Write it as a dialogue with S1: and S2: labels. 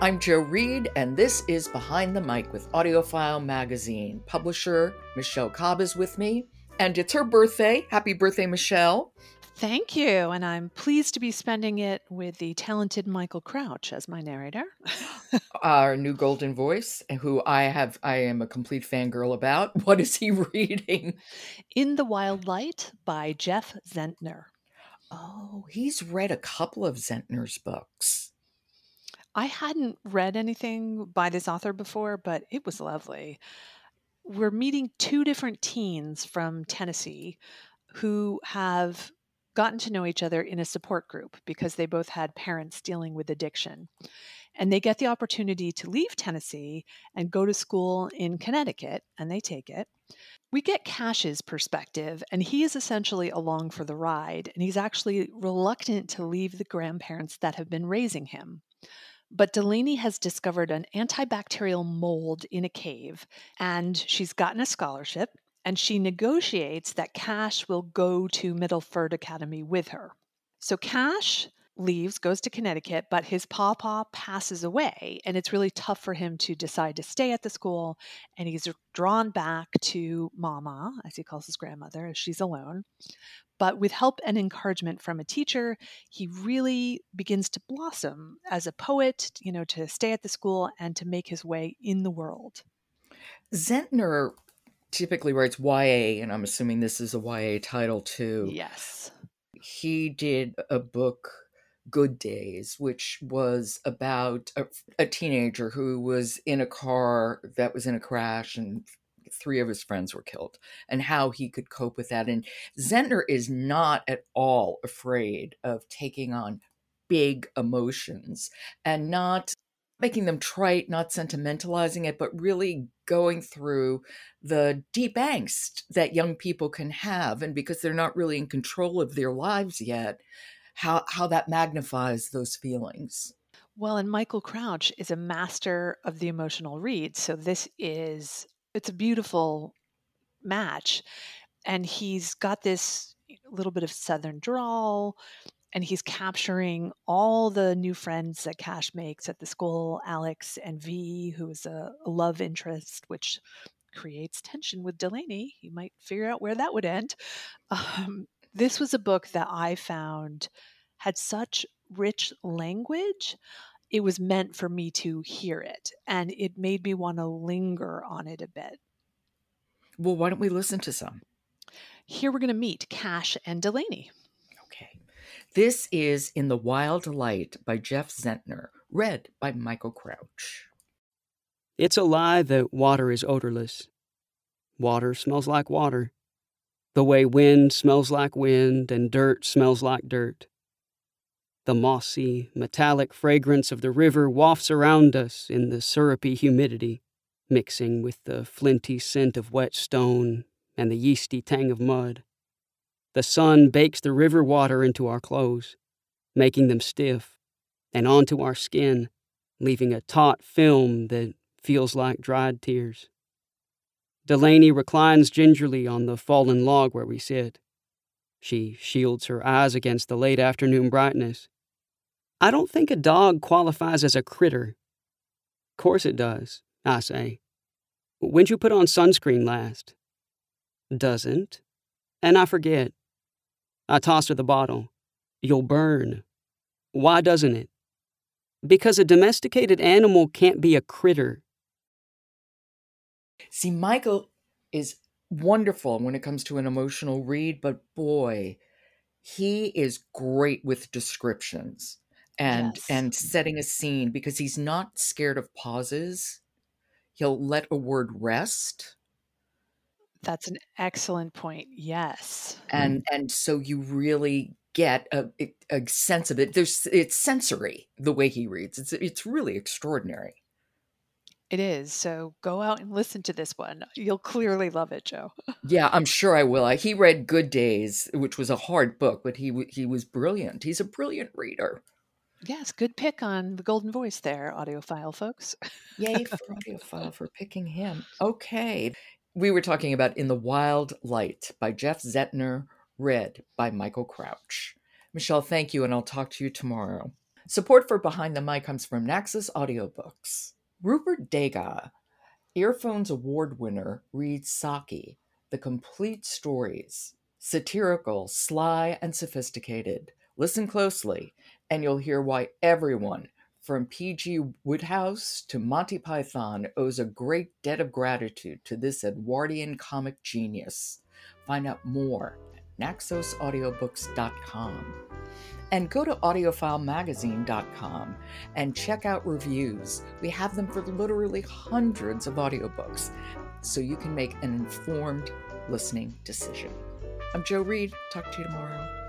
S1: I'm Joe Reed, and this is Behind the Mic with AudioFile Magazine. Publisher Michelle Cobb is with me, and it's her birthday. Happy birthday, Michelle.
S2: Thank you. And I'm pleased to be spending it with the talented Michael Crouch as my narrator.
S1: Our new golden voice, who I have I am a complete fangirl about. What is he reading?
S2: In the Wild Light by Jeff Zentner.
S1: Oh, he's read a couple of Zentner's books.
S2: I hadn't read anything by this author before, but it was lovely. We're meeting two different teens from Tennessee who have gotten to know each other in a support group because they both had parents dealing with addiction. And they get the opportunity to leave Tennessee and go to school in Connecticut, and they take it. We get Cash's perspective, and he is essentially along for the ride, and he's actually reluctant to leave the grandparents that have been raising him. But Delaney has discovered an antibacterial mold in a cave, and she's gotten a scholarship, and she negotiates that Cash will go to Middleford Academy with her. So Cash leaves, goes to Connecticut, but his papa passes away, and it's really tough for him to decide to stay at the school. And he's drawn back to Mama, as he calls his grandmother, as she's alone. But with help and encouragement from a teacher, he really begins to blossom as a poet, you know, to stay at the school and to make his way in the world.
S1: Zentner typically writes YA, and I'm assuming this is a YA title too.
S2: Yes.
S1: He did a book Goodbye Days, which was about a, a, teenager who was in a car that was in a crash and three of his friends were killed and how he could cope with that. And Zentner is not at all afraid of taking on big emotions and not making them trite, not sentimentalizing it, but really going through the deep angst that young people can have. And because they're not really in control of their lives yet, how, how that magnifies those feelings.
S2: Well, and Michael Crouch is a master of the emotional read. So this is it's a beautiful match. And he's got this little bit of southern drawl and he's capturing all the new friends that Cash makes at the school Alex and V, who is a, a love interest, which creates tension with Delaney. You might figure out where that would end. Um, this was a book that I found had such rich language. It was meant for me to hear it, and it made me want to linger on it a bit.
S1: Well, why don't we listen to some?
S2: Here we're going to meet Cash and Delaney.
S1: Okay. This is In the Wild Light by Jeff Zentner, read by Michael Crouch.
S3: It's a lie that water is odorless. Water smells like water. The way wind smells like wind and dirt smells like dirt. The mossy, metallic fragrance of the river wafts around us in the syrupy humidity, mixing with the flinty scent of wet stone and the yeasty tang of mud. The sun bakes the river water into our clothes, making them stiff, and onto our skin, leaving a taut film that feels like dried tears. Delaney reclines gingerly on the fallen log where we sit. She shields her eyes against the late afternoon brightness. I don't think a dog qualifies as a critter. Course it does, I say. When'd you put on sunscreen last? Doesn't. And I forget. I toss her the bottle. You'll burn. Why doesn't it? Because a domesticated animal can't be a critter.
S1: See, Michael is wonderful when it comes to an emotional read, but boy, he is great with descriptions and
S2: Yes.
S1: and setting a scene because he's not scared of pauses. He'll let a word rest
S2: That's an excellent point. Yes.
S1: and and so you really get a, a sense of it. There's it's sensory the way he reads. It's it's really extraordinary.
S2: It is. So go out and listen to this one. You'll clearly love it, Joe.
S1: Yeah, I'm sure I will. He read Goodbye Days, which was a hard book, but he he was brilliant. He's a brilliant reader.
S2: Yes, good pick on the golden voice there, AudioFile folks.
S1: Yay for AudioFile for picking him. Okay. We were talking about In the Wild Light by Jeff Zentner, read by Michael Crouch. Michelle, thank you, and I'll talk to you tomorrow. Support for Behind the Mic comes from Naxos Audiobooks. Rupert Degas, Earphones Award winner, reads Saki, The Complete Stories. Satirical, sly, and sophisticated. Listen closely, and you'll hear why everyone, from P.G. Wodehouse to Monty Python, owes a great debt of gratitude to this Edwardian comic genius. Find out more at naxosaudiobooks.com. And go to audiofilemagazine.com and check out reviews. We have them for literally hundreds of audiobooks, so you can make an informed listening decision. I'm Joe Reed. Talk to you tomorrow.